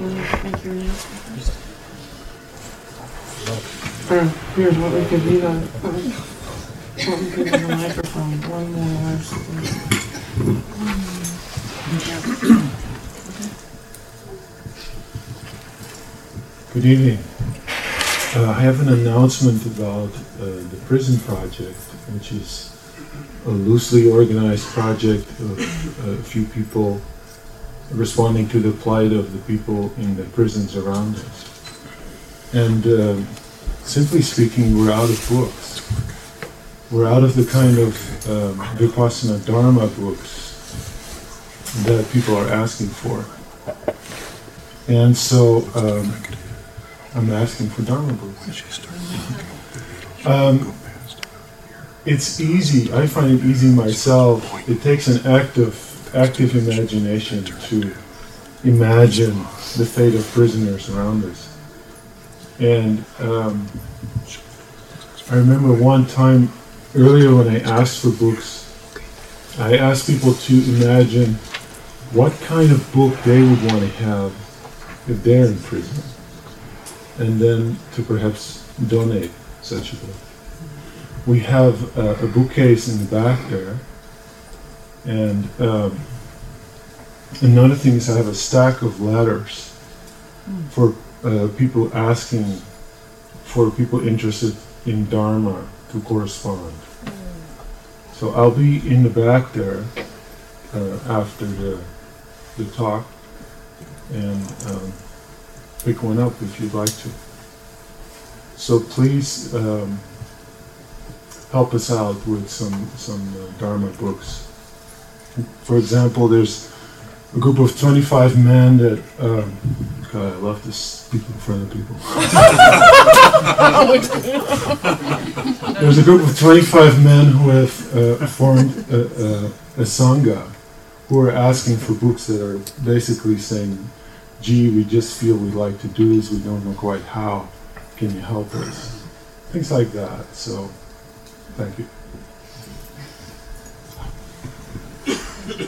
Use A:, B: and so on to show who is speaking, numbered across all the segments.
A: Or here's what we could do on, what we could do the microphone, one more last thing.
B: Good evening. Uh, I have an announcement about uh, the prison project, which is a loosely organized project of a few people responding to the plight of the people in the prisons around us. And um, simply speaking, we're out of books. We're out of the kind of um, Vipassana Dharma books that people are asking for. And so um, I'm asking for Dharma books. Um, it's easy. I find it easy myself. It takes an active, active imagination to imagine the fate of prisoners around us. And um, I remember one time earlier when I asked for books, I asked people to imagine what kind of book they would want to have if they're in prison, and then to perhaps donate such a book. We have uh, a bookcase in the back there, and um, another thing is I have a stack of letters for uh, people asking for people interested in Dharma to correspond. So I'll be in the back there uh, after the, the talk and um, pick one up if you'd like to. So please um, help us out with some, some uh, Dharma books. For example, there's a group of 25 men that, um, God, I love to speak in front of people. There's a group of 25 men who have uh, formed a, a, a Sangha who are asking for books that are basically saying, gee, we just feel we'd like to do this, we don't know quite how, can you help us? Things like that. So, thank you.
A: Um,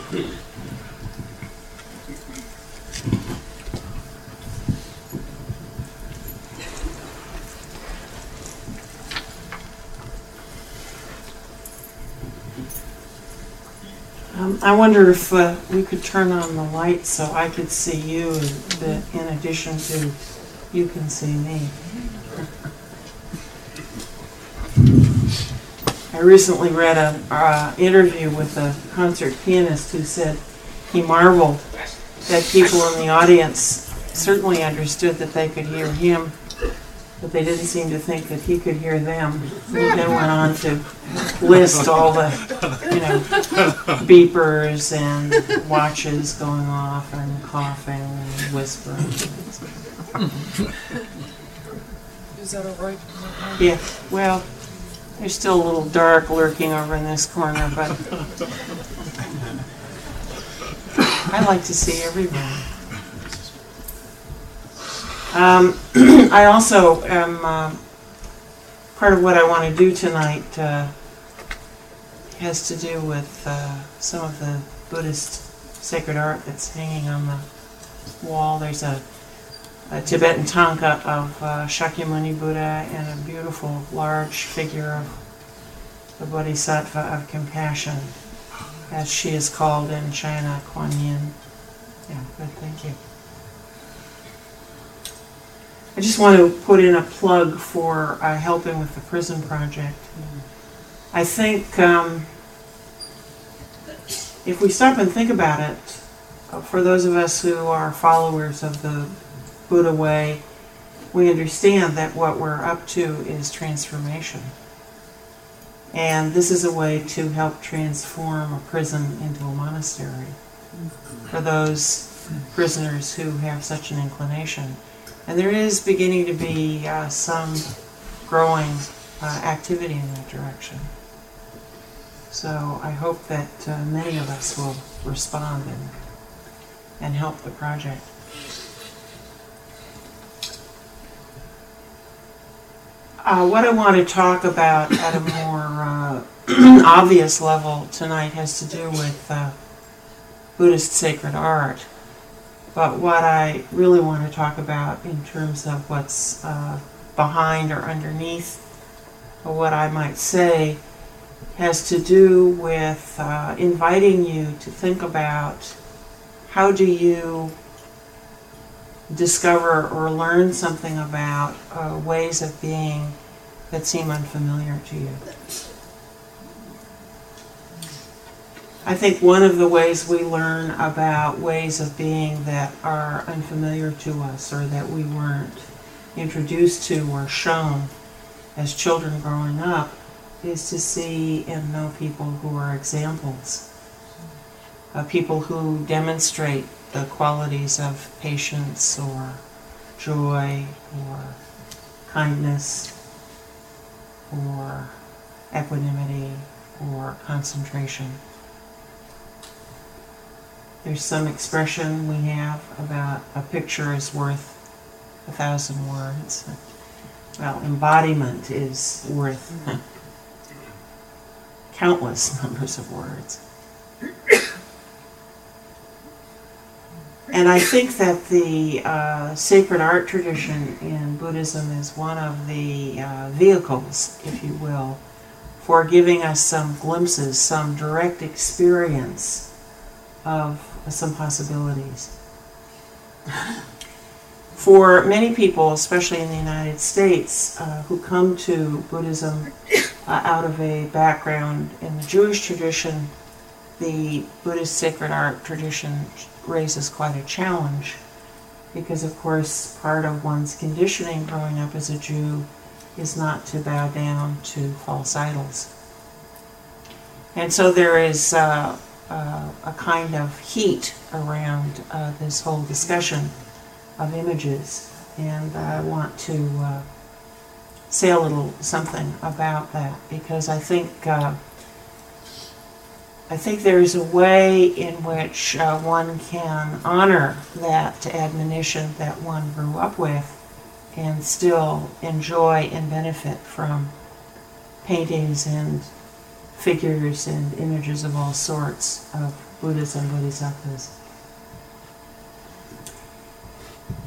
A: I wonder if uh, we could turn on the light so I could see you in in addition to you can see me. I recently read an uh, interview with a concert pianist who said he marveled that people in the audience certainly understood that they could hear him, but they didn't seem to think that he could hear them. He then went on to list all the, you know, beepers and watches going off and coughing and whispering.
C: Is that all right?
A: Yeah, well, there's still a little dark lurking over in this corner, but I like to see everyone. Um, I also am, uh, part of what I want to do tonight uh, has to do with uh, some of the Buddhist sacred art that's hanging on the wall. There's a, a Tibetan tanka of uh, Shakyamuni Buddha and a beautiful large figure of the Bodhisattva of compassion, as she is called in China, Kuan Yin. Yeah, good, thank you. I just want to put in a plug for uh, helping with the prison project. I think um, if we stop and think about it, uh, for those of us who are followers of the Buddha way, we understand that what we're up to is transformation. And this is a way to help transform a prison into a monastery for those prisoners who have such an inclination. And there is beginning to be uh, some growing uh, activity in that direction. So I hope that uh, many of us will respond and, and help the project. Uh, what I want to talk about at a more uh, obvious level tonight has to do with uh, Buddhist sacred art. But what I really want to talk about in terms of what's uh, behind or underneath, or what I might say, has to do with uh, inviting you to think about how do you discover or learn something about uh, ways of being that seem unfamiliar to you. I think one of the ways we learn about ways of being that are unfamiliar to us or that we weren't introduced to or shown as children growing up is to see and know people who are examples, uh, people who demonstrate the qualities of patience or joy or kindness or equanimity or concentration. There's some expression we have about a picture is worth a thousand words. Well, embodiment is worth countless numbers of words. And I think that the uh, sacred art tradition in Buddhism is one of the uh, vehicles, if you will, for giving us some glimpses, some direct experience of some possibilities. For many people, especially in the United States, uh, who come to Buddhism uh, out of a background in the Jewish tradition, the Buddhist sacred art tradition raises quite a challenge because, of course, part of one's conditioning growing up as a Jew is not to bow down to false idols. And so there is uh, uh, a kind of heat around uh, this whole discussion of images, and I want to uh, say a little something about that because I think uh, I think there is a way in which uh, one can honor that admonition that one grew up with and still enjoy and benefit from paintings and figures and images of all sorts of Buddhas and Bodhisattvas.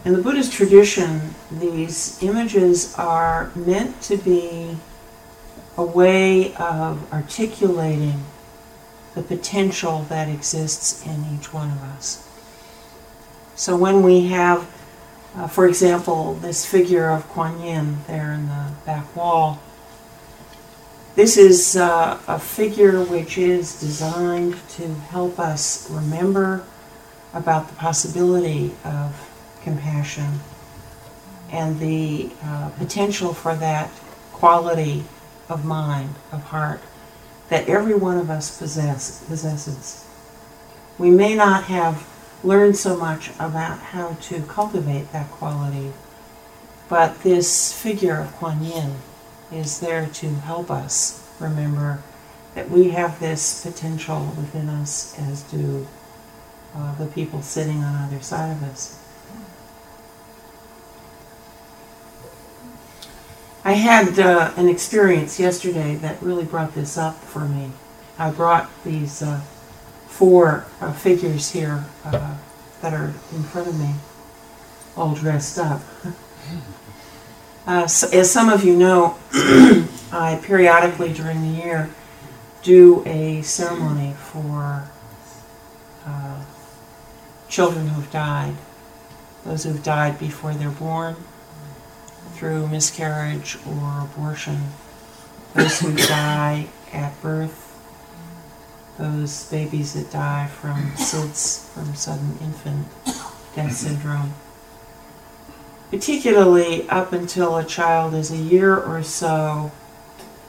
A: In the Buddhist tradition, these images are meant to be a way of articulating the potential that exists in each one of us. So when we have, uh, for example, this figure of Kuan Yin there in the back wall, this is uh, a figure which is designed to help us remember about the possibility of compassion and the uh, potential for that quality of mind, of heart, that every one of us possess, possesses. We may not have learned so much about how to cultivate that quality, but this figure of Kuan Yin is there to help us remember that we have this potential within us, as do uh, the people sitting on either side of us. I had uh, an experience yesterday that really brought this up for me. I brought these uh, four uh, figures here uh, that are in front of me, all dressed up. Uh, so, as some of you know, I periodically during the year do a ceremony for uh, children who've died, those who've died before they're born, through miscarriage or abortion, those who die at birth, those babies that die from SIDS, from sudden infant death syndrome. Particularly up until a child is a year or so,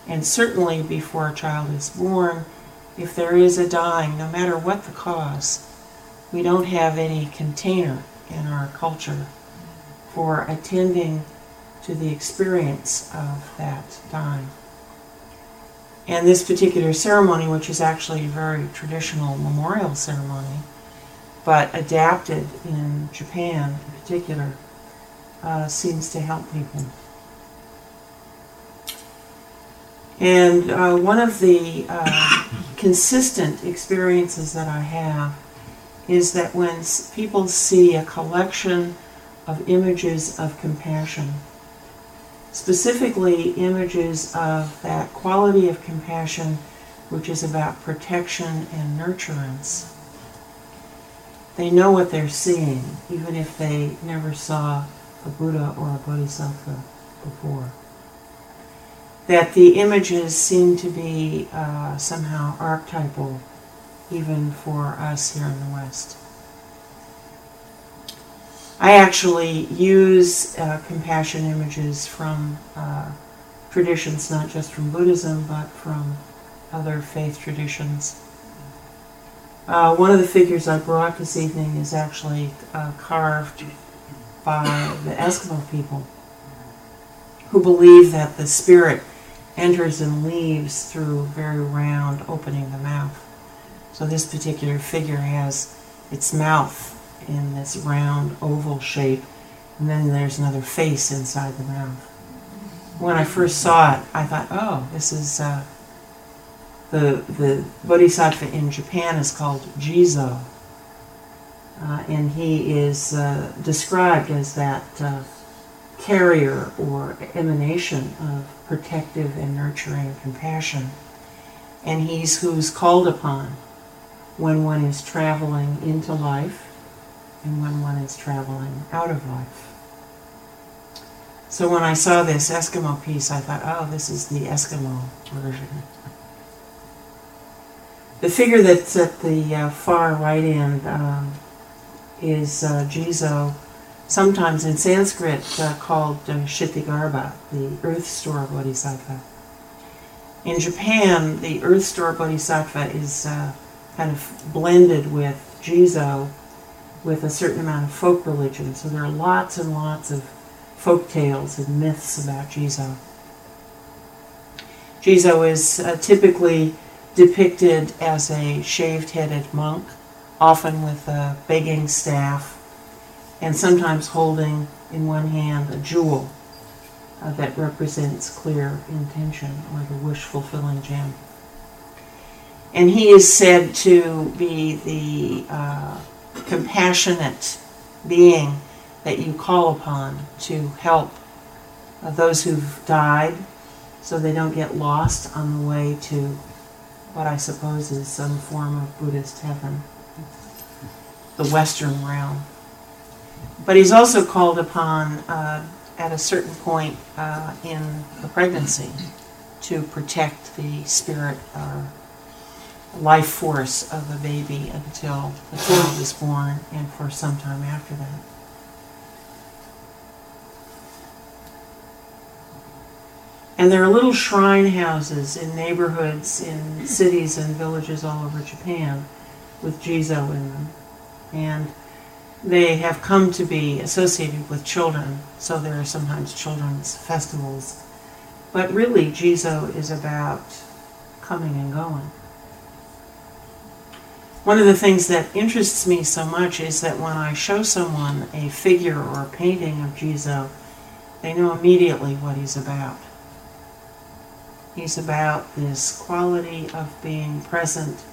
A: and certainly before a child is born, if there is a dying, no matter what the cause, we don't have any container in our culture for attending to the experience of that time. And this particular ceremony, which is actually a very traditional memorial ceremony, but adapted in Japan in particular, uh, seems to help people. And uh, one of the uh, consistent experiences that I have is that when people see a collection of images of compassion, specifically images of that quality of compassion which is about protection and nurturance, they know what they're seeing, even if they never saw a Buddha or a Bodhisattva before. That the images seem to be uh, somehow archetypal, even for us here in the West. I actually use uh, compassion images from uh, traditions, not just from Buddhism, but from other faith traditions. Uh, one of the figures I brought this evening is actually uh, carved by the Eskimo people who believe that the spirit enters and leaves through very round opening the mouth. So this particular figure has its mouth in this round oval shape, and then there's another face inside the mouth. When I first saw it, I thought, oh, this is uh, the the bodhisattva in Japan is called Jizo, uh, and he is uh, described as that uh, carrier or emanation of protective and nurturing compassion, and he's who's called upon when one is traveling into life and when one is traveling out of life. So when I saw this Eskimo piece, I thought, oh, this is the Eskimo version. The figure that's at the uh, far right end um, is uh, Jizo, sometimes in Sanskrit uh, called uh, Kshitigarbha, the Earth Store Bodhisattva. In Japan, the Earth Store Bodhisattva is uh, kind of blended with Jizo with a certain amount of folk religion. So there are lots and lots of folk tales and myths about Jizo. Jizo is uh, typically depicted as a shaved headed monk, often with a begging staff, and sometimes holding in one hand a jewel uh, that represents clear intention or the wish fulfilling gem. And he is said to be the uh, compassionate being that you call upon to help those who've died so they don't get lost on the way to what I suppose is some form of Buddhist heaven, the Western realm. But he's also called upon uh, at a certain point uh, in the pregnancy to protect the spirit or life force of the baby until the child is born and for some time after that. And there are little shrine houses in neighborhoods, in cities and villages all over Japan with Jizo in them. And they have come to be associated with children, so there are sometimes children's festivals. But really, Jizo is about coming and going. One of the things that interests me so much is that when I show someone a figure or a painting of Jizo, they know immediately what he's about. He's about this quality of being present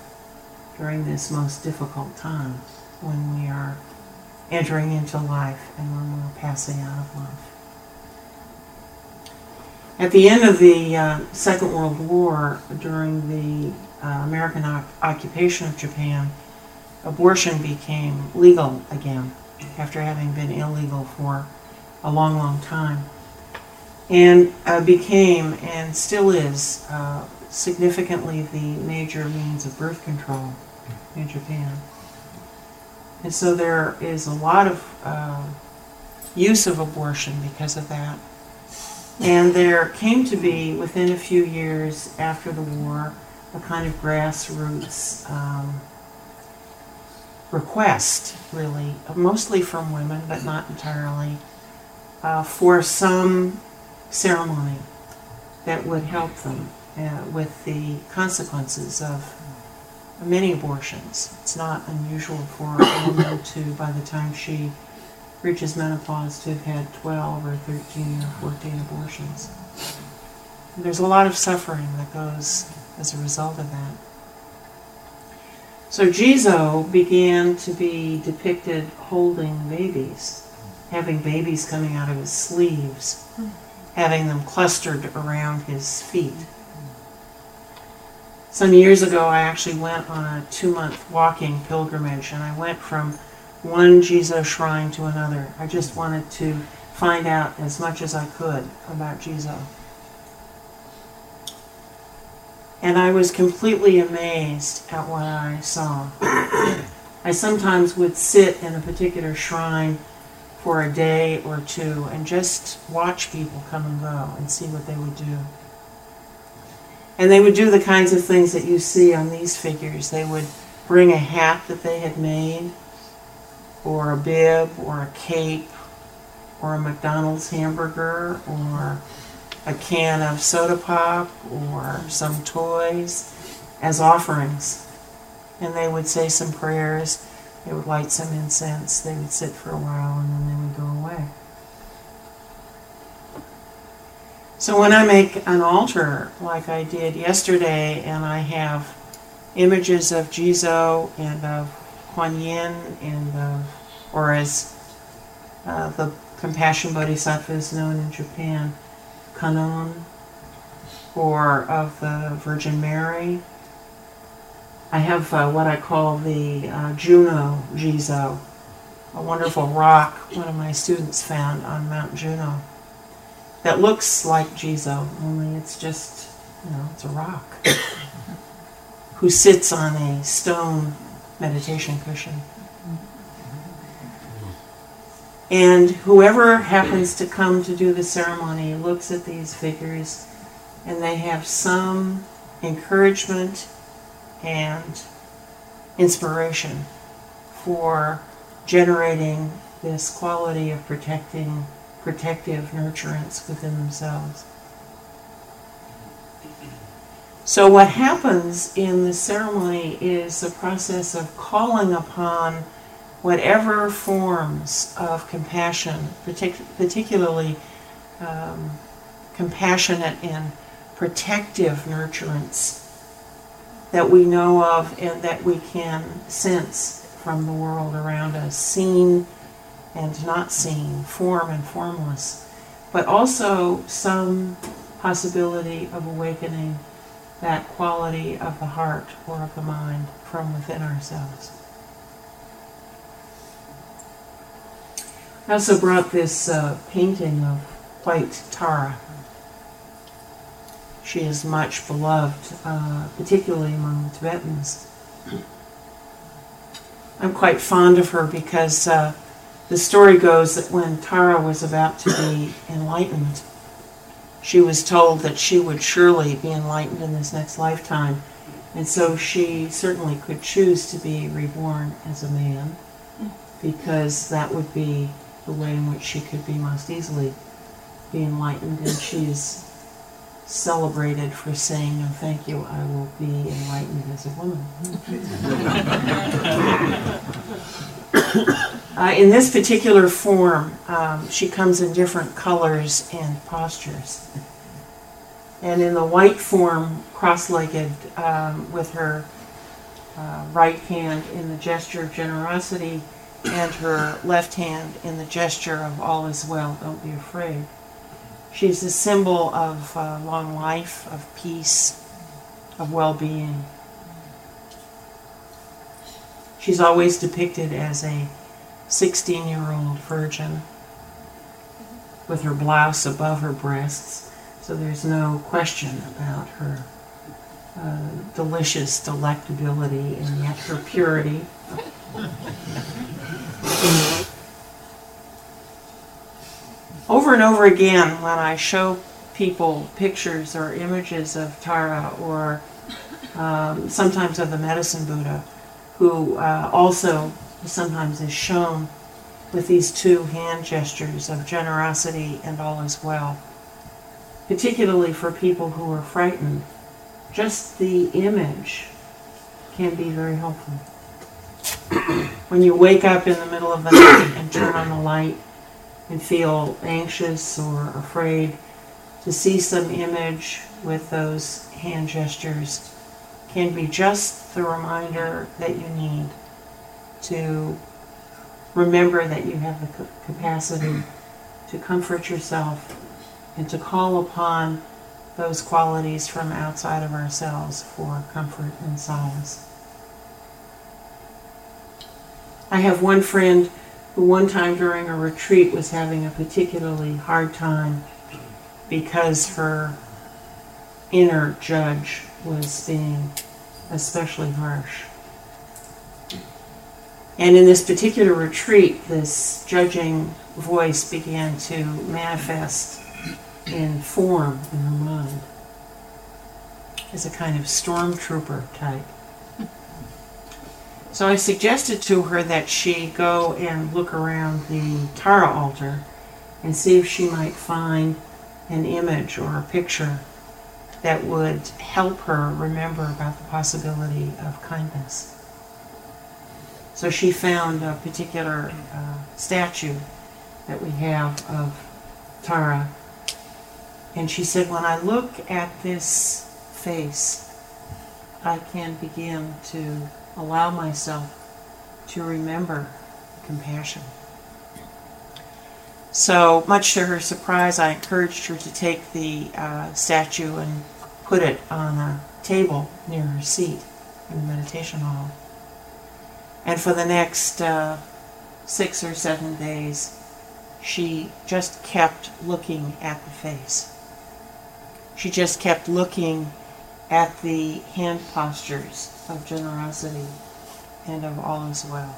A: during this most difficult time when we are entering into life and when we're passing out of life. At the end of the uh, Second World War, during the uh, American o- occupation of Japan, abortion became legal again after having been illegal for a long, long time. And uh, became, and still is, uh, significantly the major means of birth control in Japan. And so there is a lot of uh, use of abortion because of that. And there came to be, within a few years after the war, a kind of grassroots um, request, really, mostly from women, but not entirely, uh, for some ceremony that would help them uh, with the consequences of many abortions. It's not unusual for a woman to, by the time she reaches menopause, to have had 12 or 13 or 14 abortions. There's a lot of suffering that goes as a result of that. So Jizo began to be depicted holding babies, having babies coming out of his sleeves, having them clustered around his feet. Some years ago, I actually went on a two month walking pilgrimage and I went from one Jizo shrine to another. I just wanted to find out as much as I could about Jizo. And I was completely amazed at what I saw. I sometimes would sit in a particular shrine for a day or two and just watch people come and go and see what they would do. And they would do the kinds of things that you see on these figures. They would bring a hat that they had made, or a bib, or a cape, or a McDonald's hamburger, or a can of soda pop, or some toys as offerings. And they would say some prayers, they would light some incense, they would sit for a while, and then they would go away. So when I make an altar like I did yesterday, and I have images of Jizo and of Kuan Yin and of, or as uh, the Compassion Bodhisattva is known in Japan, Kannon, or of the Virgin Mary. I have uh, what I call the uh, Juno Jizo, a wonderful rock one of my students found on Mount Juno that looks like Jizo, only it's just, you know, it's a rock, who sits on a stone meditation cushion. And whoever happens to come to do the ceremony looks at these figures and they have some encouragement and inspiration for generating this quality of protecting protective nurturance within themselves. So, what happens in the ceremony is the process of calling upon whatever forms of compassion, partic- particularly um, compassionate and protective nurturance that we know of and that we can sense from the world around us, seen and not seen, form and formless, but also some possibility of awakening that quality of the heart or of the mind from within ourselves. I also brought this uh, painting of white Tara. She is much beloved, uh, particularly among the Tibetans. I'm quite fond of her because uh, the story goes that when Tara was about to be enlightened, she was told that she would surely be enlightened in this next lifetime. And so she certainly could choose to be reborn as a man because that would be the way in which she could be most easily be enlightened. And she's celebrated for saying, no, thank you, I will be enlightened as a woman. uh, in this particular form, um, she comes in different colors and postures. And in the white form, cross legged, um, with her uh, right hand in the gesture of generosity and her left hand in the gesture of all is well, don't be afraid. She's a symbol of uh, long life, of peace, of well being. She's always depicted as a 16 year old virgin with her blouse above her breasts, so there's no question about her uh, delicious delectability and yet her purity. Over and over again when I show people pictures or images of Tara or um, sometimes of the medicine Buddha, who uh, also sometimes is shown with these two hand gestures of generosity and all is well. Particularly for people who are frightened, just the image can be very helpful. when you wake up in the middle of the night and turn on the light and feel anxious or afraid, to see some image with those hand gestures can be just the reminder that you need to remember that you have the capacity to comfort yourself and to call upon those qualities from outside of ourselves for comfort and solace. I have one friend who one time during a retreat was having a particularly hard time because her inner judge was being especially harsh. And in this particular retreat, this judging voice began to manifest in form in her mind as a kind of stormtrooper type. So I suggested to her that she go and look around the Tara altar and see if she might find an image or a picture that would help her remember about the possibility of kindness. So she found a particular uh, statue that we have of Tara. And she said, When I look at this face, I can begin to allow myself to remember compassion. So, much to her surprise, I encouraged her to take the uh, statue and put it on a table near her seat in the meditation hall. And for the next uh, six or seven days, she just kept looking at the face. She just kept looking at the hand postures of generosity and of all is well.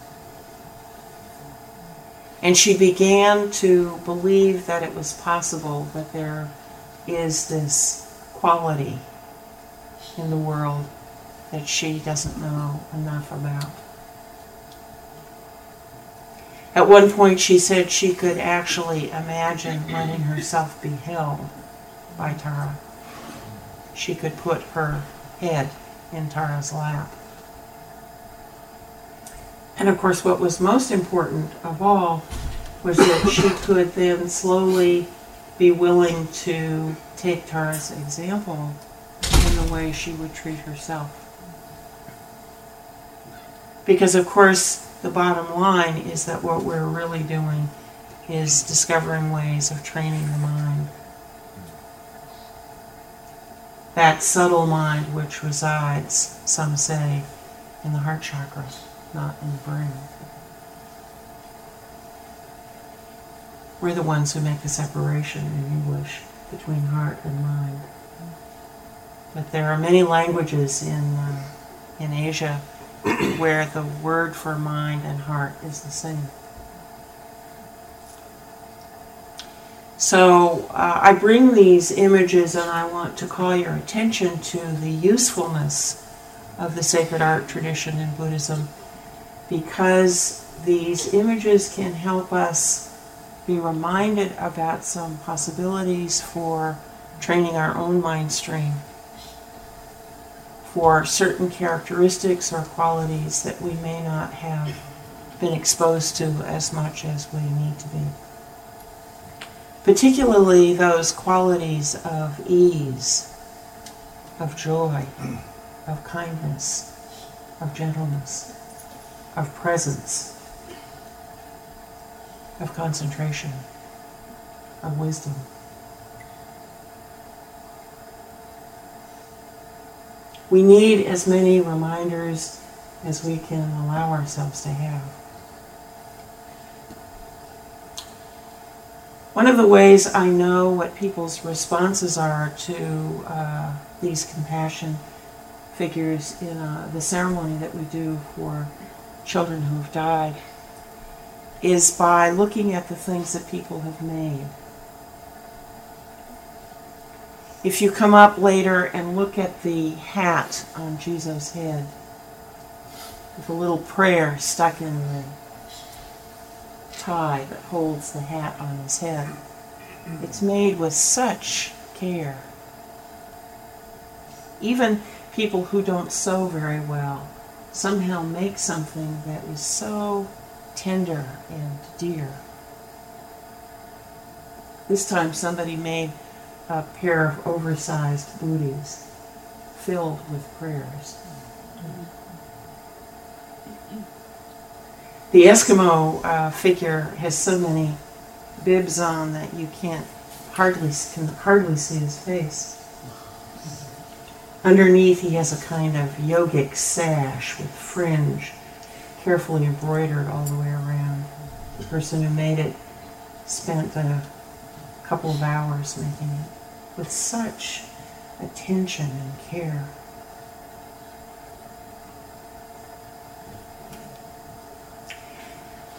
A: And she began to believe that it was possible that there is this quality in the world that she doesn't know enough about. At one point, she said she could actually imagine letting herself be held by Tara. She could put her head in Tara's lap. And of course, what was most important of all was that she could then slowly be willing to take Tara's example in the way she would treat herself. Because, of course, the bottom line is that what we're really doing is discovering ways of training the mind. That subtle mind which resides, some say, in the heart chakra, not in the brain. We're the ones who make the separation in English between heart and mind. But there are many languages in, uh, in Asia where the word for mind and heart is the same. So uh, I bring these images and I want to call your attention to the usefulness of the sacred art tradition in Buddhism because these images can help us be reminded about some possibilities for training our own mind stream for certain characteristics or qualities that we may not have been exposed to as much as we need to be. Particularly those qualities of ease, of joy, of kindness, of gentleness, of presence, of concentration, of wisdom. We need as many reminders as we can allow ourselves to have. One of the ways I know what people's responses are to uh, these compassion figures in uh, the ceremony that we do for children who've died is by looking at the things that people have made. If you come up later and look at the hat on Jizo's head, with a little prayer stuck in the tie that holds the hat on his head, it's made with such care. Even people who don't sew very well somehow make something that is so tender and dear. This time somebody made a pair of oversized booties filled with prayers. The Eskimo uh, figure has so many bibs on that you can't hardly can hardly see his face. Underneath, he has a kind of yogic sash with fringe, carefully embroidered all the way around. The person who made it spent a couple of hours making it with such attention and care.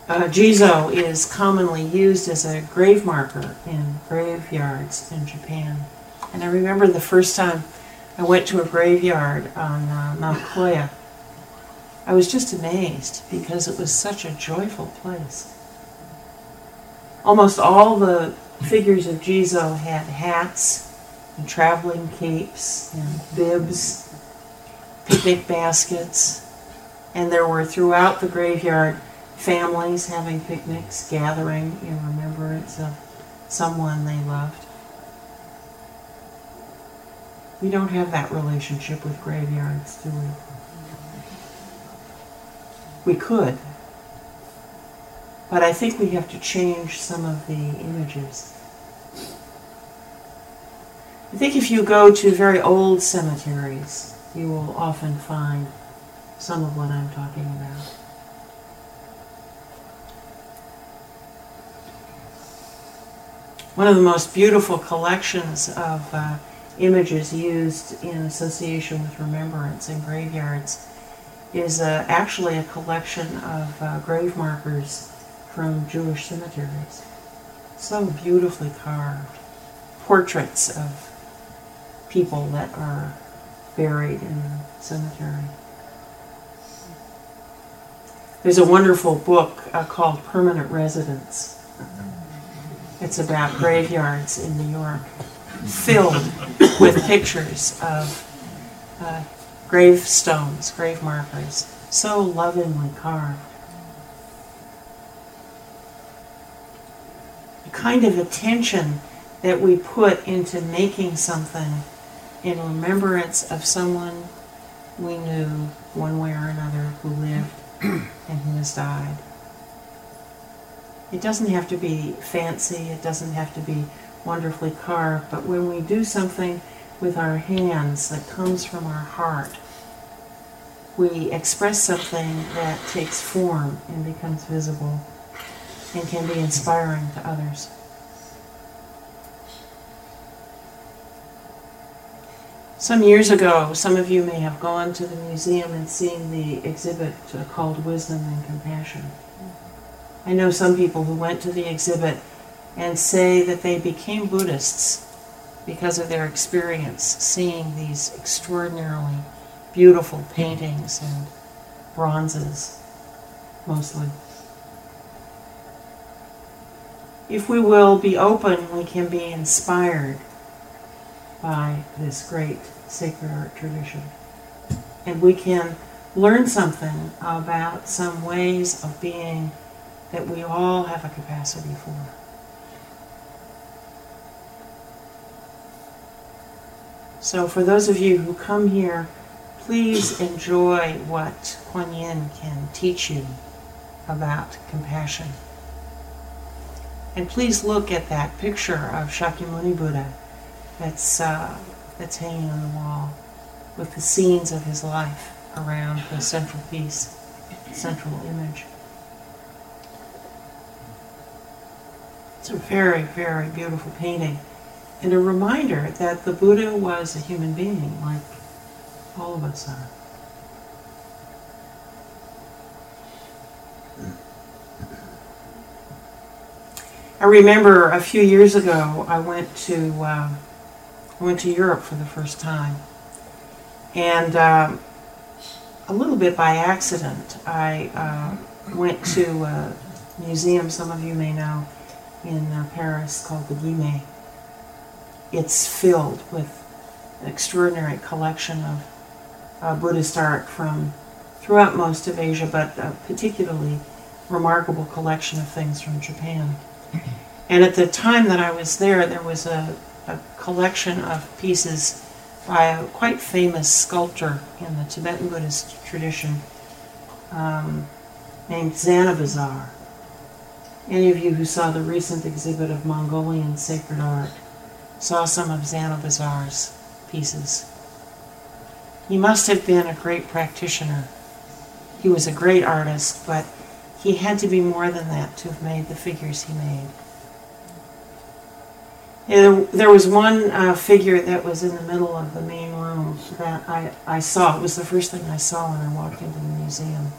A: Uh, Jizo is commonly used as a grave marker in graveyards in Japan. And I remember the first time I went to a graveyard on uh, Mount Koya. I was just amazed because it was such a joyful place. Almost all the figures of Jizo had hats and traveling capes and bibs, picnic baskets, and there were throughout the graveyard families having picnics, gathering in remembrance of someone they loved. We don't have that relationship with graveyards, do we? We could. But I think we have to change some of the images. I think if you go to very old cemeteries, you will often find some of what I'm talking about. One of the most beautiful collections of uh, images used in association with remembrance in graveyards is uh, actually a collection of uh, grave markers from Jewish cemeteries. So beautifully carved. Portraits of people that are buried in the cemetery. There's a wonderful book uh, called Permanent Residence. It's about graveyards in New York filled with pictures of uh, gravestones, grave markers, so lovingly carved. The kind of attention that we put into making something in remembrance of someone we knew one way or another who lived and who has died. It doesn't have to be fancy, it doesn't have to be wonderfully carved, but when we do something with our hands that comes from our heart, we express something that takes form and becomes visible and can be inspiring to others. Some years ago, some of you may have gone to the museum and seen the exhibit called Wisdom and Compassion. I know some people who went to the exhibit and say that they became Buddhists because of their experience seeing these extraordinarily beautiful paintings and bronzes, mostly. If we will be open, we can be inspired by this great sacred art tradition. And we can learn something about some ways of being that we all have a capacity for. So, for those of you who come here, please enjoy what Kuan Yin can teach you about compassion. And please look at that picture of Shakyamuni Buddha that's, uh, that's hanging on the wall with the scenes of his life around the central piece, central image. It's a very, very beautiful painting and a reminder that the Buddha was a human being like all of us are. I remember a few years ago I went to uh, I went to Europe for the first time, and um, a little bit by accident I uh, went to a museum some of you may know in uh, Paris called the Guimet it's filled with an extraordinary collection of uh, Buddhist art from throughout most of Asia, but a particularly remarkable collection of things from Japan. And at the time that I was there, there was a, a collection of pieces by a quite famous sculptor in the Tibetan Buddhist tradition um, named Zanabazar. Any of you who saw the recent exhibit of Mongolian sacred art saw some of Zanabazar's pieces. He must have been a great practitioner. He was a great artist, but he had to be more than that to have made the figures he made. Yeah, there was one uh, figure that was in the middle of the main room that I, I saw. It was the first thing I saw when I walked into the museum.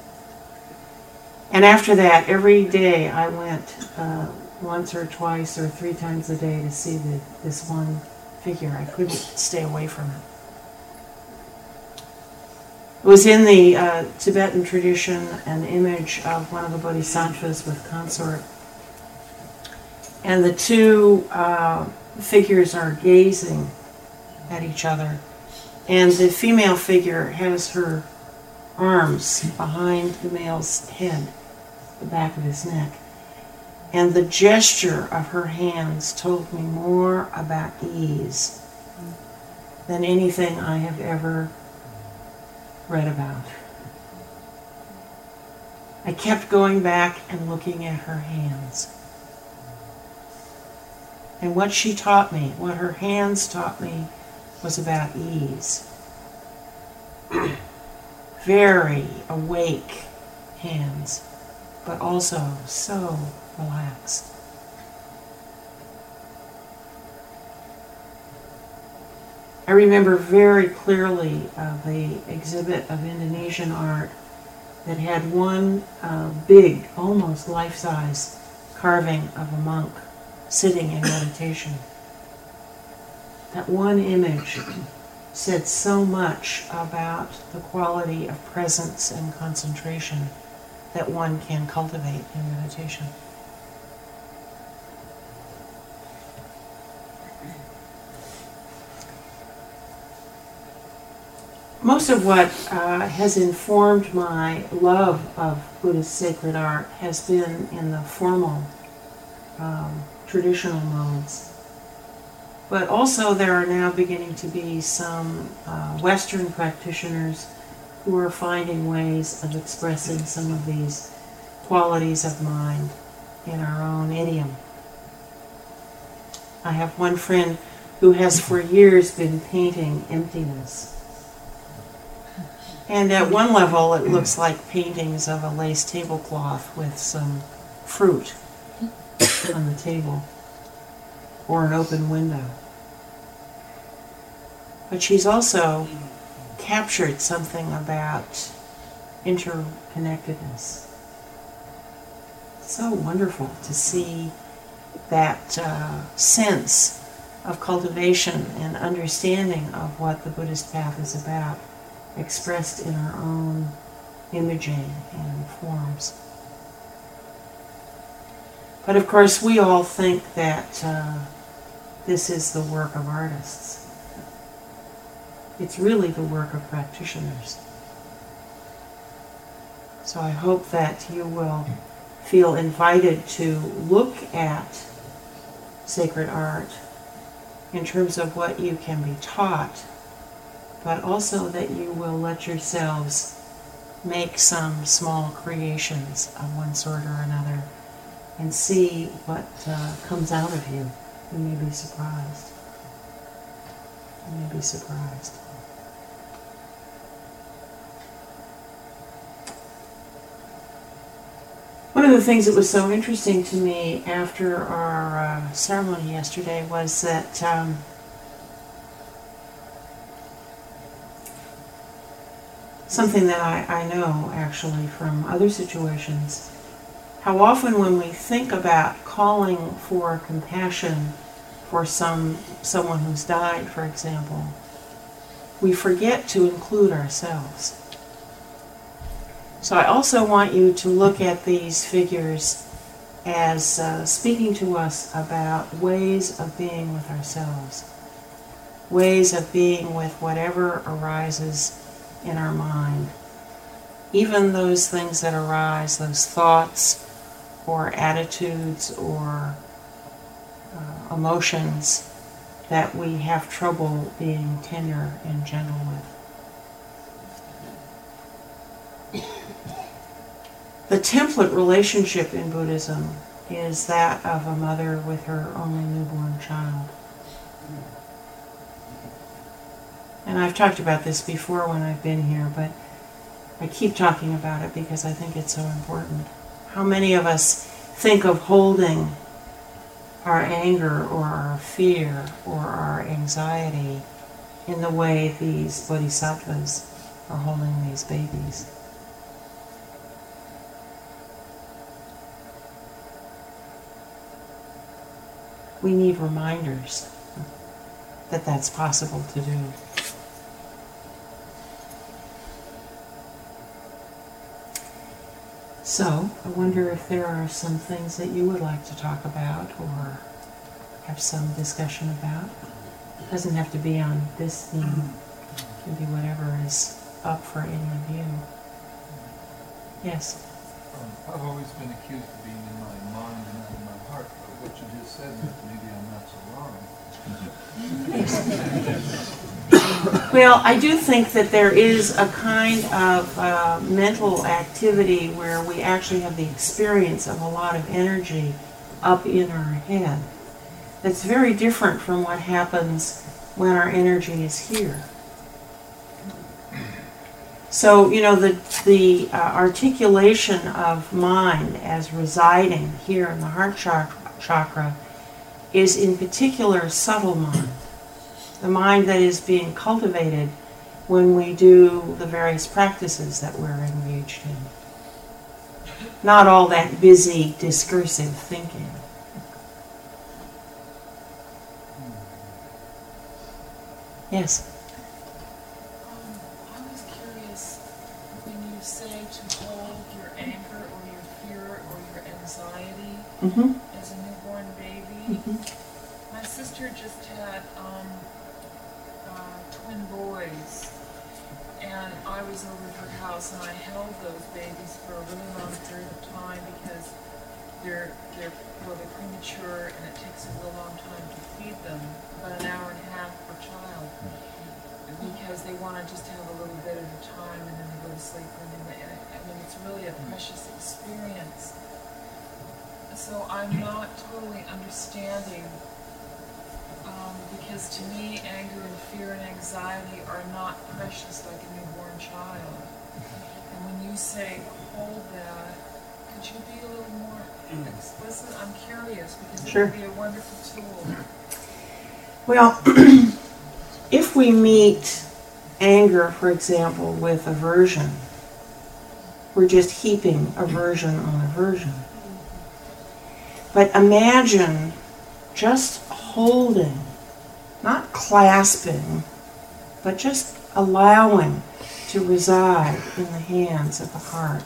A: And after that, every day I went uh, once or twice or three times a day to see the, this one figure. I couldn't stay away from it. It was in the uh, Tibetan tradition an image of one of the bodhisattvas with consort and the two uh, figures are gazing at each other. And the female figure has her arms behind the male's head, the back of his neck. And the gesture of her hands told me more about ease than anything I have ever read about. I kept going back and looking at her hands. And what she taught me, what her hands taught me, was about ease. Very awake hands, but also so relaxed. I remember very clearly uh, the exhibit of Indonesian art that had one uh, big, almost life size carving of a monk sitting in meditation. That one image said so much about the quality of presence and concentration that one can cultivate in meditation. Most of what uh, has informed my love of Buddhist sacred art has been in the formal um, traditional modes. But also, there are now beginning to be some uh, Western practitioners who are finding ways of expressing some of these qualities of mind in our own idiom. I have one friend who has for years been painting emptiness. And at one level, it looks like paintings of a lace tablecloth with some fruit on the table or an open window. But she's also captured something about interconnectedness. so wonderful to see that uh, sense of cultivation and understanding of what the Buddhist path is about, expressed in our own imaging and forms. But of course, we all think that uh, this is the work of artists. It's really the work of practitioners. So I hope that you will feel invited to look at sacred art in terms of what you can be taught, but also that you will let yourselves make some small creations of one sort or another and see what uh, comes out of you. You may be surprised. You may be surprised. Of the things that was so interesting to me after our uh, ceremony yesterday was that um, something that I, I know actually from other situations how often when we think about calling for compassion for some someone who's died, for example, we forget to include ourselves. So I also want you to look at these figures as uh, speaking to us about ways of being with ourselves, ways of being with whatever arises in our mind. Even those things that arise, those thoughts, or attitudes or uh, emotions that we have trouble being tender and gentle with. The template relationship in Buddhism is that of a mother with her only newborn child. And I've talked about this before when I've been here, but I keep talking about it because I think it's so important. How many of us think of holding our anger or our fear or our anxiety in the way these bodhisattvas are holding these babies? We need reminders that that's possible to do. So, I wonder if there are some things that you would like to talk about or have some discussion about. It doesn't have to be on this theme, it can be whatever is up for any of you. Yes?
D: Um, I've always been accused of being in my mind and what you just said, maybe I'm not so wrong.
A: Well, I do think that there is a kind of uh, mental activity where we actually have the experience of a lot of energy up in our head. That's very different from what happens when our energy is here. So, you know, the, the uh, articulation of mind as residing here in the heart chakra, chakra is in particular subtle mind the mind that is being cultivated when we do the various practices that we're engaged in. Not all that busy, discursive thinking. Yes?
C: Um, I was curious, when you say to hold your anger or your fear or your anxiety
A: Mm-hmm.
C: as a newborn baby, My sister just had um, uh, twin boys, and I was over at her house and I held those babies for a really long period of time because they're they're well they're premature and it takes a real long time to feed them, about an hour and a half per child, because they want to just have a little bit at a time and then they go to sleep and then they, I mean it's really a precious experience. So I'm not totally understanding um, because to me, anger and fear and anxiety are not precious like a newborn child. And when you say hold that, could you be a little more explicit? I'm curious because it
A: Sure.
C: would be a wonderful tool.
A: Well, if we meet anger, for example, with aversion, we're just heaping aversion on aversion. But imagine just holding, not clasping, but just allowing to reside in the hands of the heart.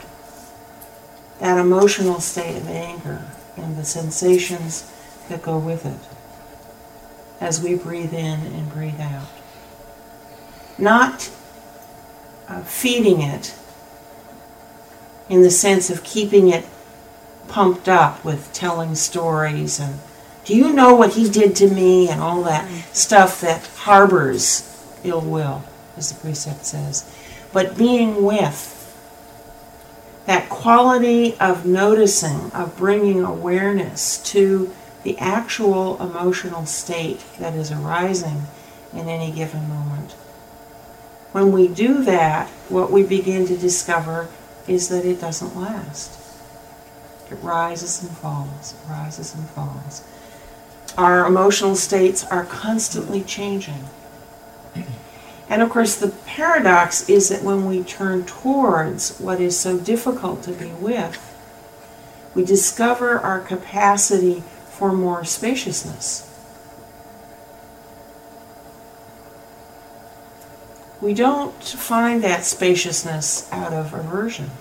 A: That emotional state of anger and the sensations that go with it as we breathe in and breathe out. Not uh, feeding it in the sense of keeping it pumped up with telling stories and do you know what he did to me and all that mm-hmm. stuff that harbors ill will, as the precept says. But being with that quality of noticing, of bringing awareness to the actual emotional state that is arising in any given moment. When we do that, what we begin to discover is that it doesn't last. It rises and falls, rises and falls. Our emotional states are constantly changing. And of course, the paradox is that when we turn towards what is so difficult to be with, we discover our capacity for more spaciousness. We don't find that spaciousness out of aversion,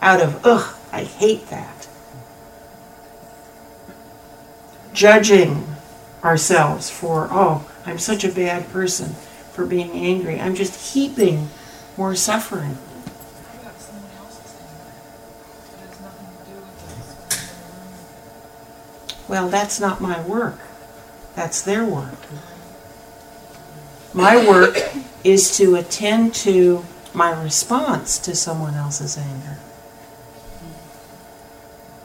A: out of, ugh, I hate that. Judging ourselves for, oh, I'm such a bad person for being angry. I'm just heaping more suffering. Well, that's not my work. That's their work. My work is to attend to my response to someone else's anger,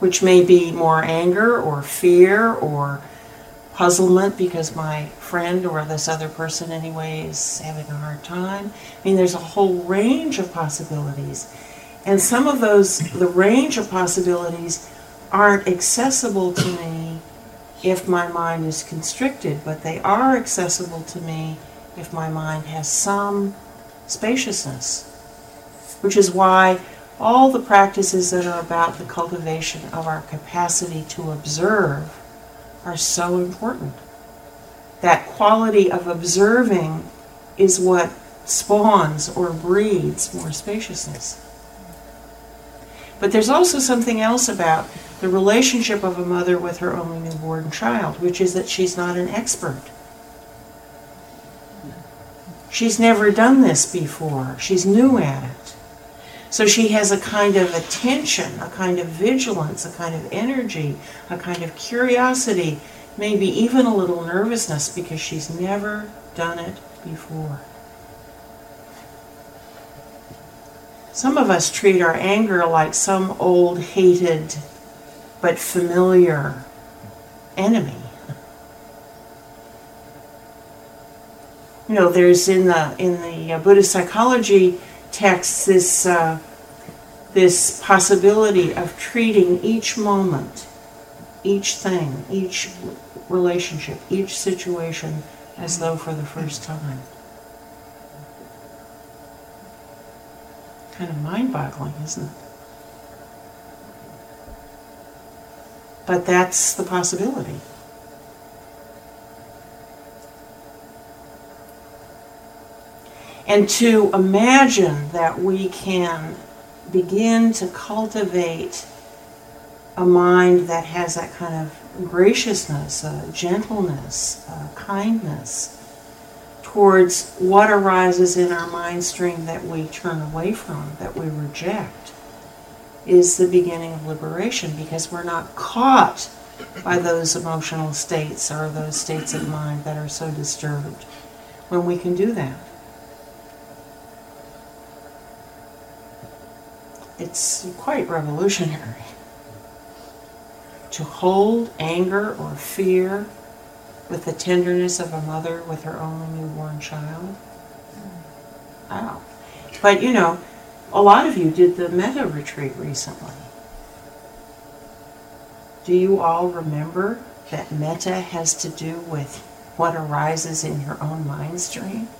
A: which may be more anger or fear or puzzlement because my friend or this other person, anyway, is having a hard time. I mean, there's a whole range of possibilities. And some of those, the range of possibilities, aren't accessible to me if my mind is constricted, but they are accessible to me if my mind has some spaciousness. Which is why all the practices that are about the cultivation of our capacity to observe are so important. That quality of observing is what spawns or breeds more spaciousness. But there's also something else about the relationship of a mother with her only newborn child, which is that she's not an expert. She's never done this before, she's new at it. So she has a kind of attention, a kind of vigilance, a kind of energy, a kind of curiosity, maybe even a little nervousness because she's never done it before. Some of us treat our anger like some old hated but familiar enemy. You know, there's in the in the uh, Buddhist psychology texts this uh, this possibility of treating each moment, each thing, each relationship, each situation as though for the first time. Kind of mind-boggling, isn't it? But that's the possibility. And to imagine that we can begin to cultivate a mind that has that kind of graciousness, uh, gentleness, uh, kindness towards what arises in our mind stream that we turn away from, that we reject, is the beginning of liberation because we're not caught by those emotional states or those states of mind that are so disturbed when we can do that. It's quite revolutionary. To hold anger or fear with the tenderness of a mother with her only newborn child. Wow. But you know, a lot of you did the metta retreat recently. Do you all remember that metta has to do with what arises in your own mind stream?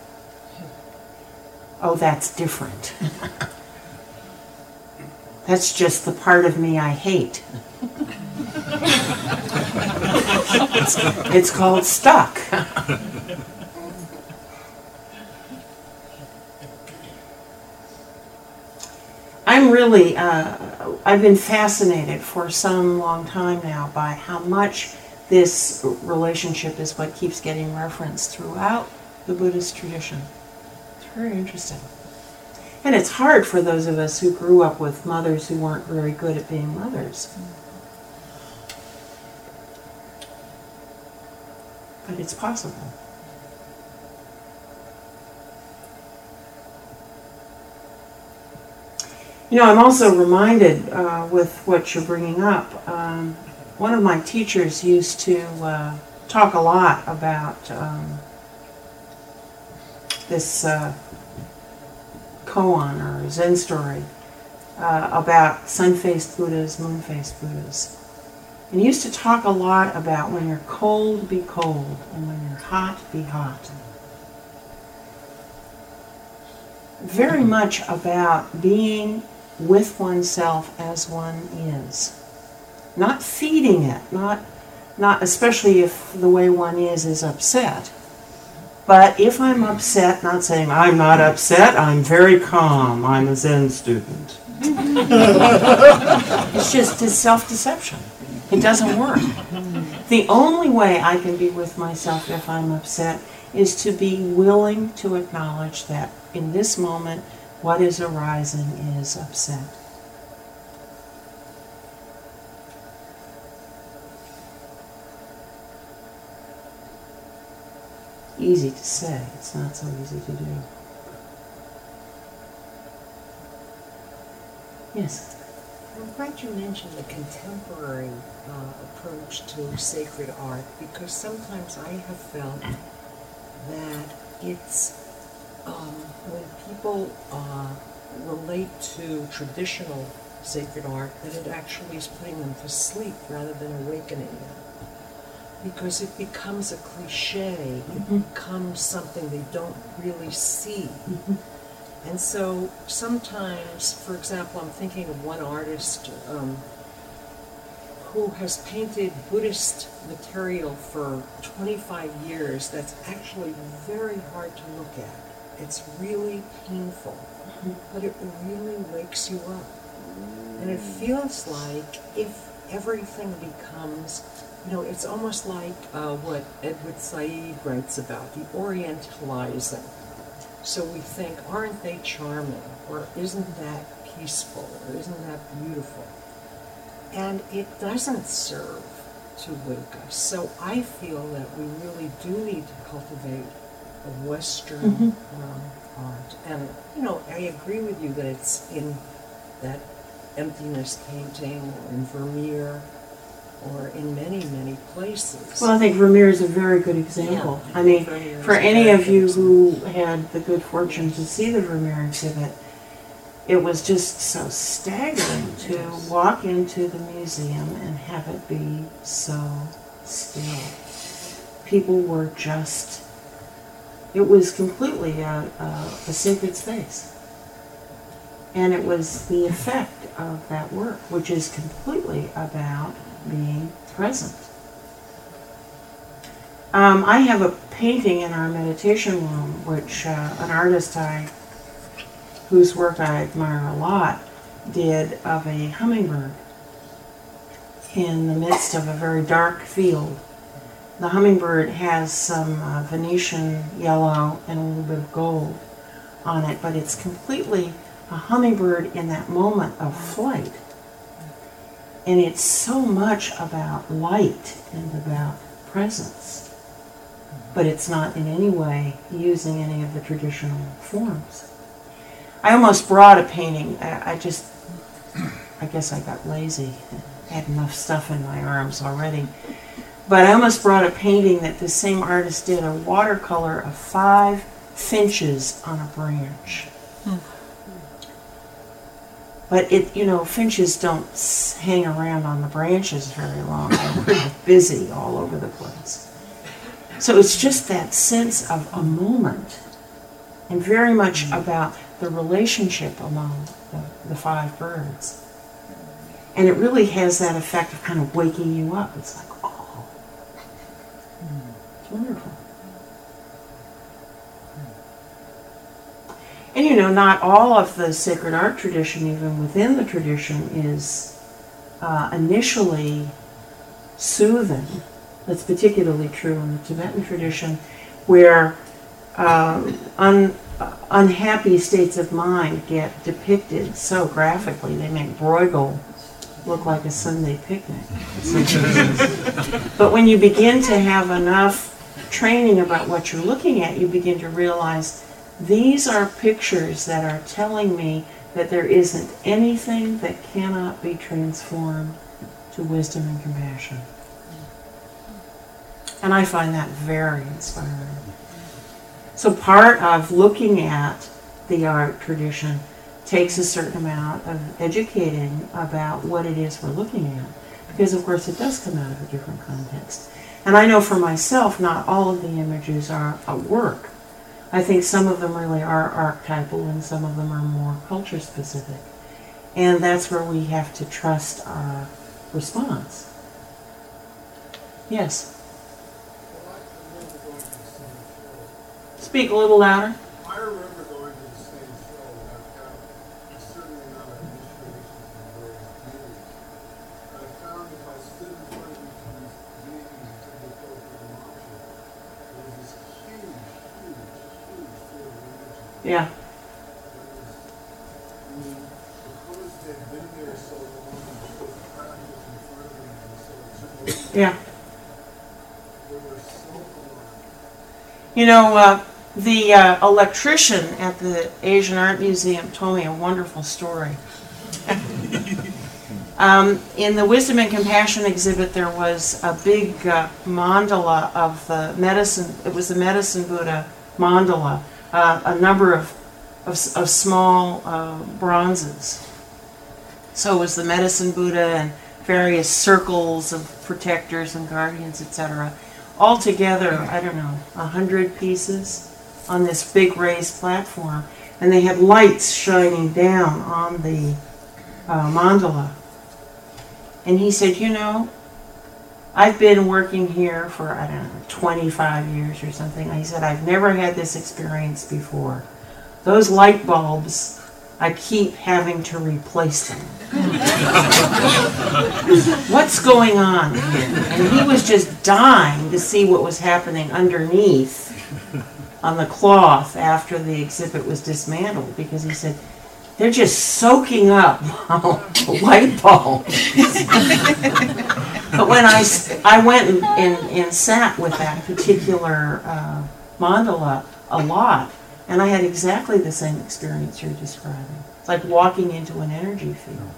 A: Oh, that's different. that's just the part of me I hate. it's, called stuck. I'm really, uh, I've been fascinated for some long time now by how much this relationship is what keeps getting referenced throughout the Buddhist tradition. It's very interesting. And it's hard for those of us who grew up with mothers who weren't very good at being mothers. But it's possible. You know, I'm also reminded uh, with what you're bringing up. Um, one of my teachers used to uh, talk a lot about um, this uh, koan or Zen story uh, about sun-faced Buddhas, moon-faced Buddhas. And he used to talk a lot about when you're cold, be cold, and when you're hot, be hot. Very much about being with oneself as one is. Not feeding it, not, not especially if the way one is is upset. But if I'm upset, not saying I'm not upset, I'm very calm, I'm a Zen student. it's just it's self-deception. It doesn't work. The only way I can be with myself if I'm upset is to be willing to acknowledge that in this moment what is arising is upset. Easy to say. It's not so easy to do. Yes.
E: I'm glad you mentioned the contemporary uh, approach to sacred art because sometimes I have felt that it's um, when people uh, relate to traditional sacred art that it actually is putting them to sleep rather than awakening them. Because it becomes a cliche, it
A: Mhm.
E: becomes something they don't really see.
A: Mhm.
E: And so sometimes, for example, I'm thinking of one artist um, who has painted Buddhist material for 25 years that's actually very hard to look at. It's really painful, but it really wakes you up. And it feels like if everything becomes, you know, it's almost like uh, what Edward Said writes about, the orientalizing. So we think, aren't they charming? Or isn't that peaceful? Or isn't that beautiful? And it doesn't serve to wake us. So I feel that we really do need to cultivate a Western
A: Mhm.
E: um, art. And, you know, I agree with you that it's in that emptiness painting or in Vermeer or in many, many places.
A: Well, I think Vermeer is a very good example.
E: Yeah,
A: I mean,
E: Vermeer
A: for any of you who had the good fortune to see the Vermeer exhibit, it was just so staggering to
E: Yes.
A: walk into the museum and have it be so still. People were just, it was completely a, a, a sacred space. And it was the effect of that work, which is completely about being present. Um, I have a painting in our meditation room, which uh, an artist I, whose work I admire a lot, did of a hummingbird in the midst of a very dark field. The hummingbird has some uh, Venetian yellow and a little bit of gold on it, but it's completely a hummingbird in that moment of flight. And it's so much about light and about presence but it's not in any way using any of the traditional forms. I almost brought a painting. I, I just, I guess I got lazy. I had enough stuff in my arms already. But I almost brought a painting that the same artist did a watercolor of five finches on a branch. Hmm. But it, you know, finches don't hang around on the branches very long. They're busy all over the place. So it's just that sense of a moment and very much mm. about the relationship among the, the five birds. And it really has that effect of kind of waking you up. It's like, oh, hmm. it's wonderful. And you know, not all of the sacred art tradition, even within the tradition, is uh, initially soothing. That's particularly true in the Tibetan tradition, where um, un, uh, unhappy states of mind get depicted so graphically. They make Bruegel look like a Sunday picnic. in some cases. but when you begin to have enough training about what you're looking at, you begin to realize these are pictures that are telling me that there isn't anything that cannot be transformed to wisdom and compassion. And I find that very inspiring. So part of looking at the art tradition takes a certain amount of educating about what it is we're looking at. Because of course it does come out of a different context. And I know for myself, not all of the images are a work. I think some of them really are archetypal and some of them are more culture specific. And that's where we have to trust our response. Yes. Speak a little louder.
F: I remember going to the same show and I've got a certain amount of initiation from various beings. I found if I stood in front of each of these beings and took the appropriate emotion, there was this huge, huge, huge field of energy.
A: Yeah.
F: It was, I mean, because they'd been there so long and because the practice in front of them was so
A: Yeah.
F: alive.
A: You know, uh, the uh, electrician at the Asian Art Museum told me a wonderful story. um, in the Wisdom and Compassion exhibit, there was a big uh, mandala of the medicine. It was the medicine Buddha mandala, uh, a number of of, of small uh, bronzes. So was the medicine Buddha and various circles of protectors and guardians, etc. All together, I don't know, a hundred pieces on this big raised platform, and they had lights shining down on the uh, mandala. And he said, you know, I've been working here for I don't know 25 years or something. He said I've never had this experience before. Those light bulbs, I keep having to replace them. What's going on? And he was just dying to see what was happening underneath on the cloth after the exhibit was dismantled because he said they're just soaking up light bulbs. but when I, I went and, and, and sat with that particular uh, mandala a lot, and I had exactly the same experience you're describing. It's like walking into an energy field.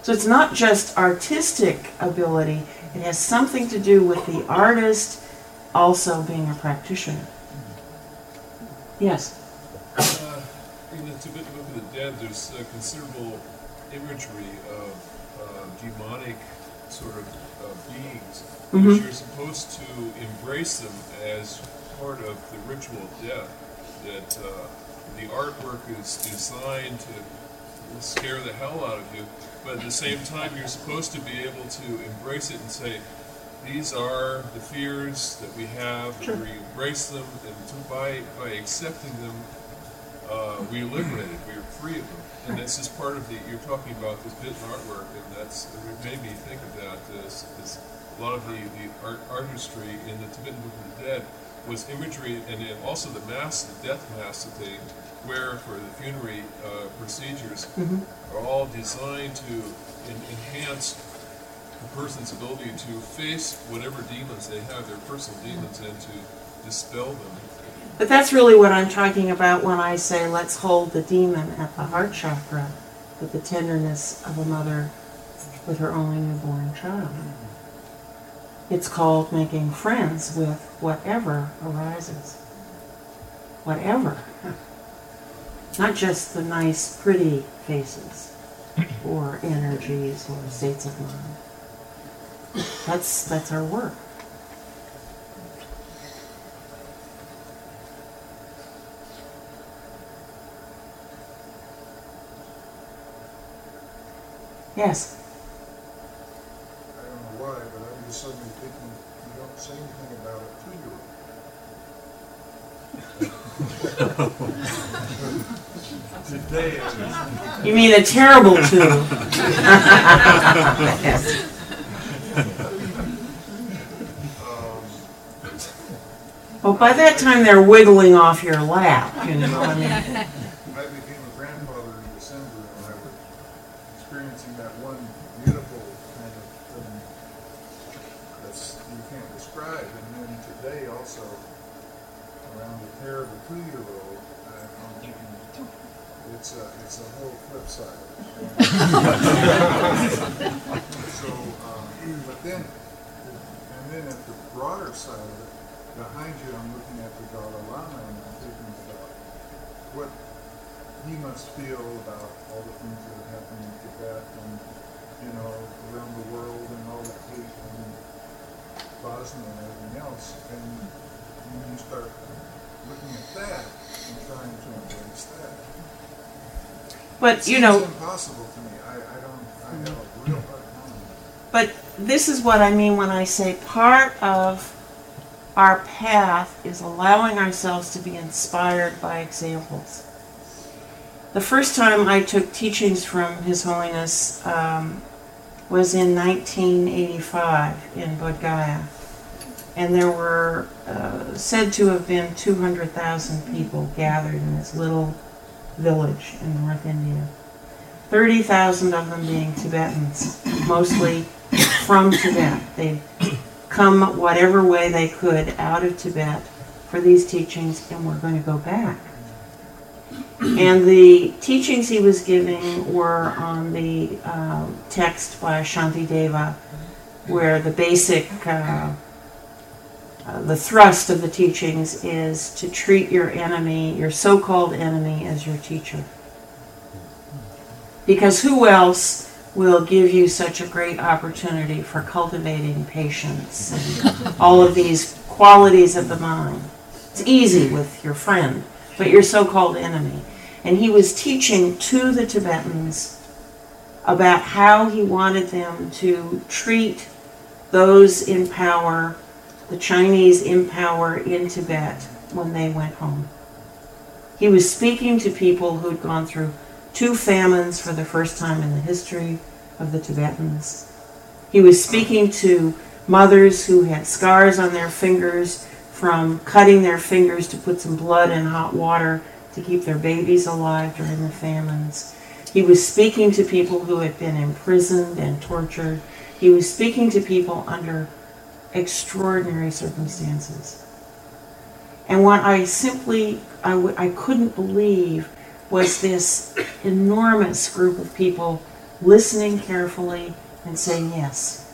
A: So it's not just artistic ability, it has something to do with the artist also being a practitioner. Yes.
G: Tibetan Book of the Dead, there's uh, considerable imagery of uh, demonic sort of uh, beings,
A: Mhm.
G: which you're supposed to embrace them as part of the ritual of death. That uh, the artwork is designed to scare the hell out of you, but at the same time, you're supposed to be able to embrace it and say, these are the fears that we have,
A: Sure.
G: and we embrace them, and to, by, by accepting them, uh, we're liberated, we're free of them. And this is part of the, you're talking about this bit artwork, and that's, it made me think of that, as, as a lot of the, the art, artistry in the Tibetan Book of the Dead was imagery, and then also the mask, the death mask that they wear for the funerary uh, procedures
A: Mhm.
G: are all designed to en- enhance the person's ability to face whatever demons they have, their personal demons, and to dispel them.
A: But that's really what I'm talking about when I say let's hold the demon at the heart chakra with the tenderness of a mother with her only newborn child. It's called making friends with whatever arises. Whatever. Not just the nice, pretty faces or energies or states of mind. That's that's our work. Yes.
F: I don't know why, but I'm just suddenly thinking, you don't say anything about a two-year-old.
D: Today,
A: You mean a terrible two.
F: Um,
A: Well, by that time they're wiggling off your lap, you know. I mean,
F: I became a grandfather in December, and I was experiencing that one beautiful kind of thing that's, you can't describe. And then today also, around the terrible two-year-old, I- I'm thinking, it's a, it's a whole flip side. So, um, but then, and then at the broader side of it, behind you, I'm looking at the Dalai Lama and I'm thinking about what he must feel about all the things that have happened in Tibet and, you know, around the world and all the hate and Bosnia and everything else. And when you start looking at that and trying to embrace that,
A: but you know,
F: impossible to me. I, I don't, I have a real hard time.
A: but this is what I mean when I say part of our path is allowing ourselves to be inspired by examples. The first time I took teachings from His Holiness um, was in 1985 in Bodh Gaya. And there were uh, said to have been 200,000 people gathered in this little village in North India. 30,000 of them being Tibetans, mostly from Tibet. They'd come whatever way they could out of Tibet for these teachings and we're going to go back. And the teachings he was giving were on the uh, text by Shantideva, where the basic, uh, uh, the thrust of the teachings is to treat your enemy, your so called enemy, as your teacher. Because who else will give you such a great opportunity for cultivating patience and all of these qualities of the mind? It's easy with your friend, but your so called enemy. And he was teaching to the Tibetans about how he wanted them to treat those in power, the Chinese in power in Tibet, when they went home. He was speaking to people who'd gone through two famines for the first time in the history of the Tibetans. He was speaking to mothers who had scars on their fingers from cutting their fingers to put some blood in hot water to keep their babies alive during the famines. He was speaking to people who had been imprisoned and tortured. He was speaking to people under extraordinary circumstances. And what I simply, I w- I couldn't believe was this enormous group of people listening carefully and saying, yes,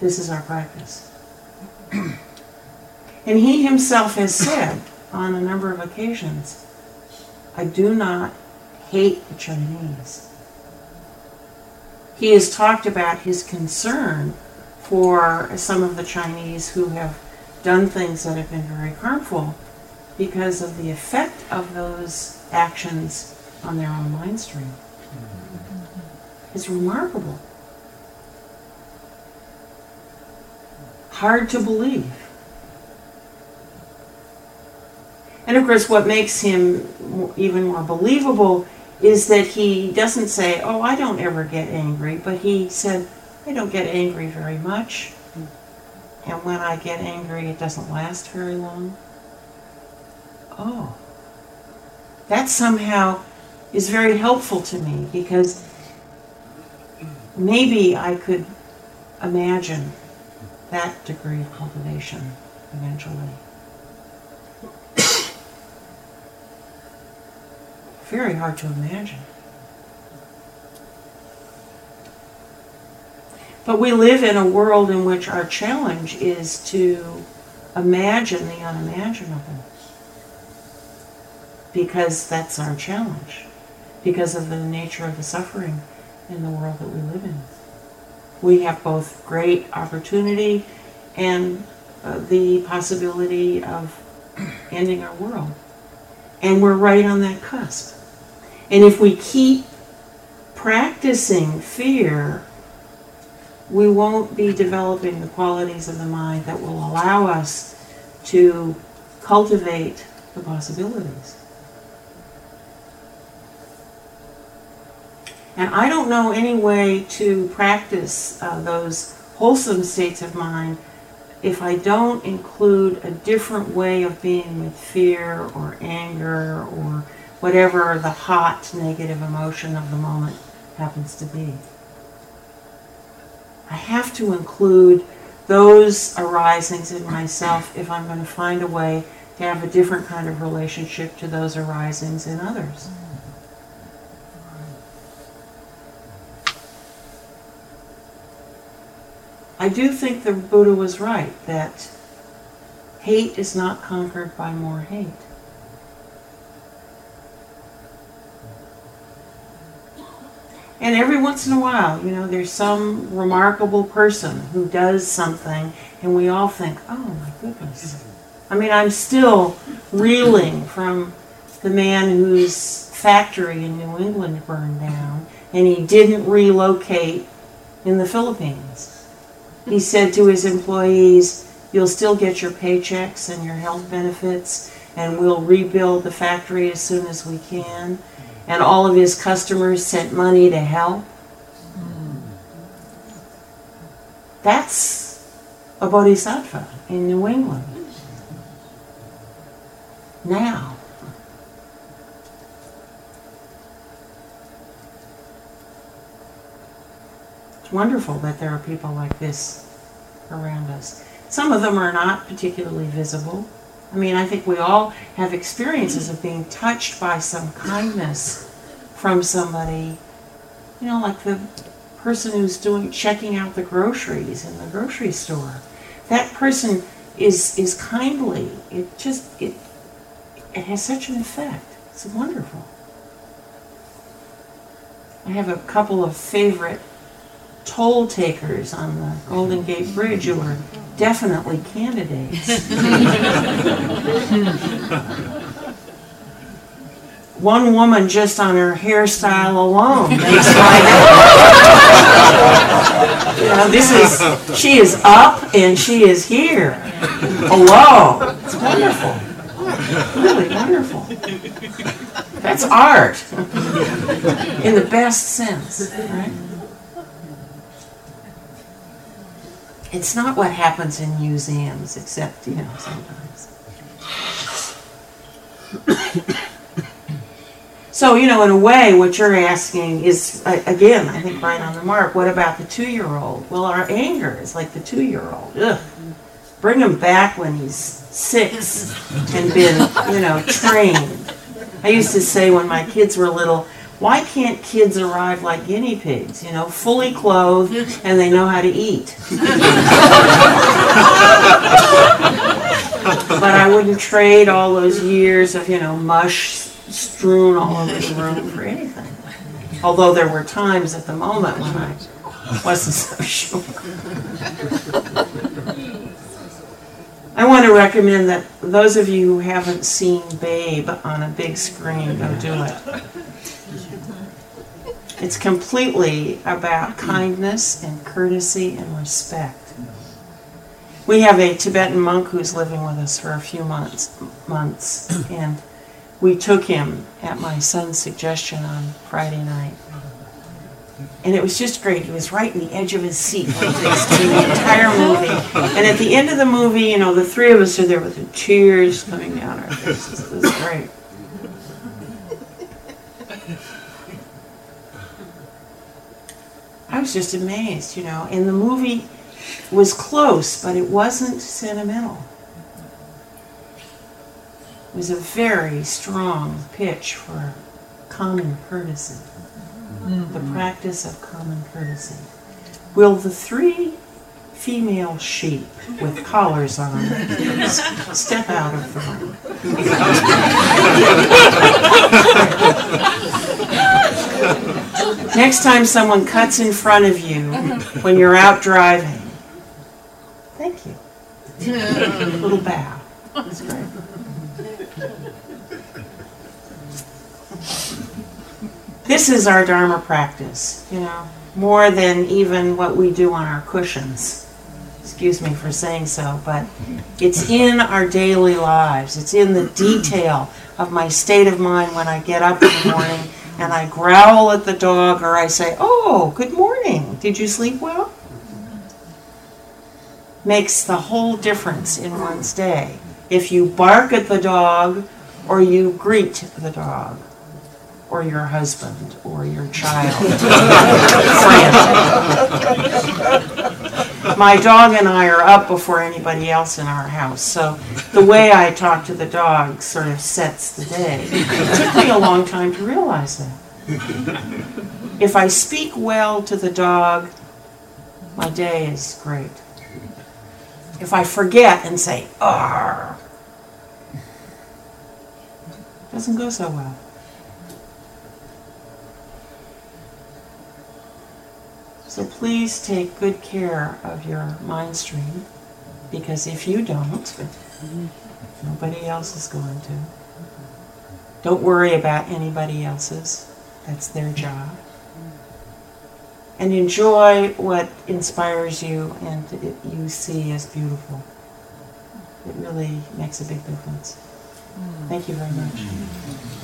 A: this is our practice. and he himself has said on a number of occasions, I do not hate the Chinese. He has talked about his concern for some of the Chinese who have done things that have been very harmful because of the effect of those actions on their own mind stream. Mm-hmm. It's remarkable. Hard to believe. And of course, what makes him even more believable is that he doesn't say, Oh, I don't ever get angry, but he said, I don't get angry very much. And when I get angry, it doesn't last very long. Oh, that somehow is very helpful to me because maybe I could imagine that degree of cultivation eventually. Very hard to imagine. But we live in a world in which our challenge is to imagine the unimaginable. Because that's our challenge. Because of the nature of the suffering in the world that we live in. We have both great opportunity and uh, the possibility of ending our world. And we're right on that cusp. And if we keep practicing fear, we won't be developing the qualities of the mind that will allow us to cultivate the possibilities. And I don't know any way to practice uh, those wholesome states of mind if I don't include a different way of being with fear or anger or whatever the hot negative emotion of the moment happens to be. I have to include those arisings in myself if I'm going to find a way to have a different kind of relationship to those arisings in others. I do think the Buddha was right that hate is not conquered by more hate. And every once in a while, you know, there's some remarkable person who does something, and we all think, oh my goodness. I mean, I'm still reeling from the man whose factory in New England burned down, and he didn't relocate in the Philippines. He said to his employees, You'll still get your paychecks and your health benefits, and we'll rebuild the factory as soon as we can. And all of his customers sent money to help. That's a bodhisattva in New England. Now. It's wonderful that there are people like this around us. Some of them are not particularly visible. I mean, I think we all have experiences of being touched by some kindness from somebody. You know, like the person who's doing checking out the groceries in the grocery store. That person is is kindly. It just it it has such an effect. It's wonderful. I have a couple of favorite toll takers on the Golden Gate Bridge who are definitely candidates. One woman just on her hairstyle alone know, this is she is up and she is here. Hello. It's wonderful. Really wonderful. That's art. In the best sense, right? It's not what happens in museums, except, you know, sometimes. So, you know, in a way, what you're asking is, again, I think right on the mark, what about the two year old? Well, our anger is like the two year old. Bring him back when he's six and been, you know, trained. I used to say when my kids were little, why can't kids arrive like guinea pigs, you know, fully clothed and they know how to eat? but I wouldn't trade all those years of, you know, mush strewn all over the room for anything. Although there were times at the moment when I wasn't so sure. I want to recommend that those of you who haven't seen Babe on a big screen, go do it. It's completely about kindness and courtesy and respect. We have a Tibetan monk who's living with us for a few months, months, and we took him at my son's suggestion on Friday night. And it was just great. He was right in the edge of his seat the entire movie. And at the end of the movie, you know, the three of us are there with the tears coming down our faces. It was great. I was just amazed, you know. And the movie was close, but it wasn't sentimental. It was a very strong pitch for common courtesy, the mm-hmm. practice of common courtesy. Will the three female sheep with collars on step out of the room? Next time someone cuts in front of you when you're out driving, thank you. Little bow. That's great. This is our Dharma practice, you know, more than even what we do on our cushions. Excuse me for saying so, but it's in our daily lives. It's in the detail of my state of mind when I get up in the morning and I growl at the dog or I say, Oh, good morning. Did you sleep well? Makes the whole difference in one's day. If you bark at the dog or you greet the dog or your husband or your child. Friend. My dog and I are up before anybody else in our house, so the way I talk to the dog sort of sets the day. It took me a long time to realize that. If I speak well to the dog, my day is great. If I forget and say, "Arr," doesn't go so well. So please take good care of your mind stream because if you don't, nobody else is going to. Don't worry about anybody else's. That's their job. And enjoy what inspires you and it, you see as beautiful. It really makes a big difference. Thank you very much. Mm-hmm.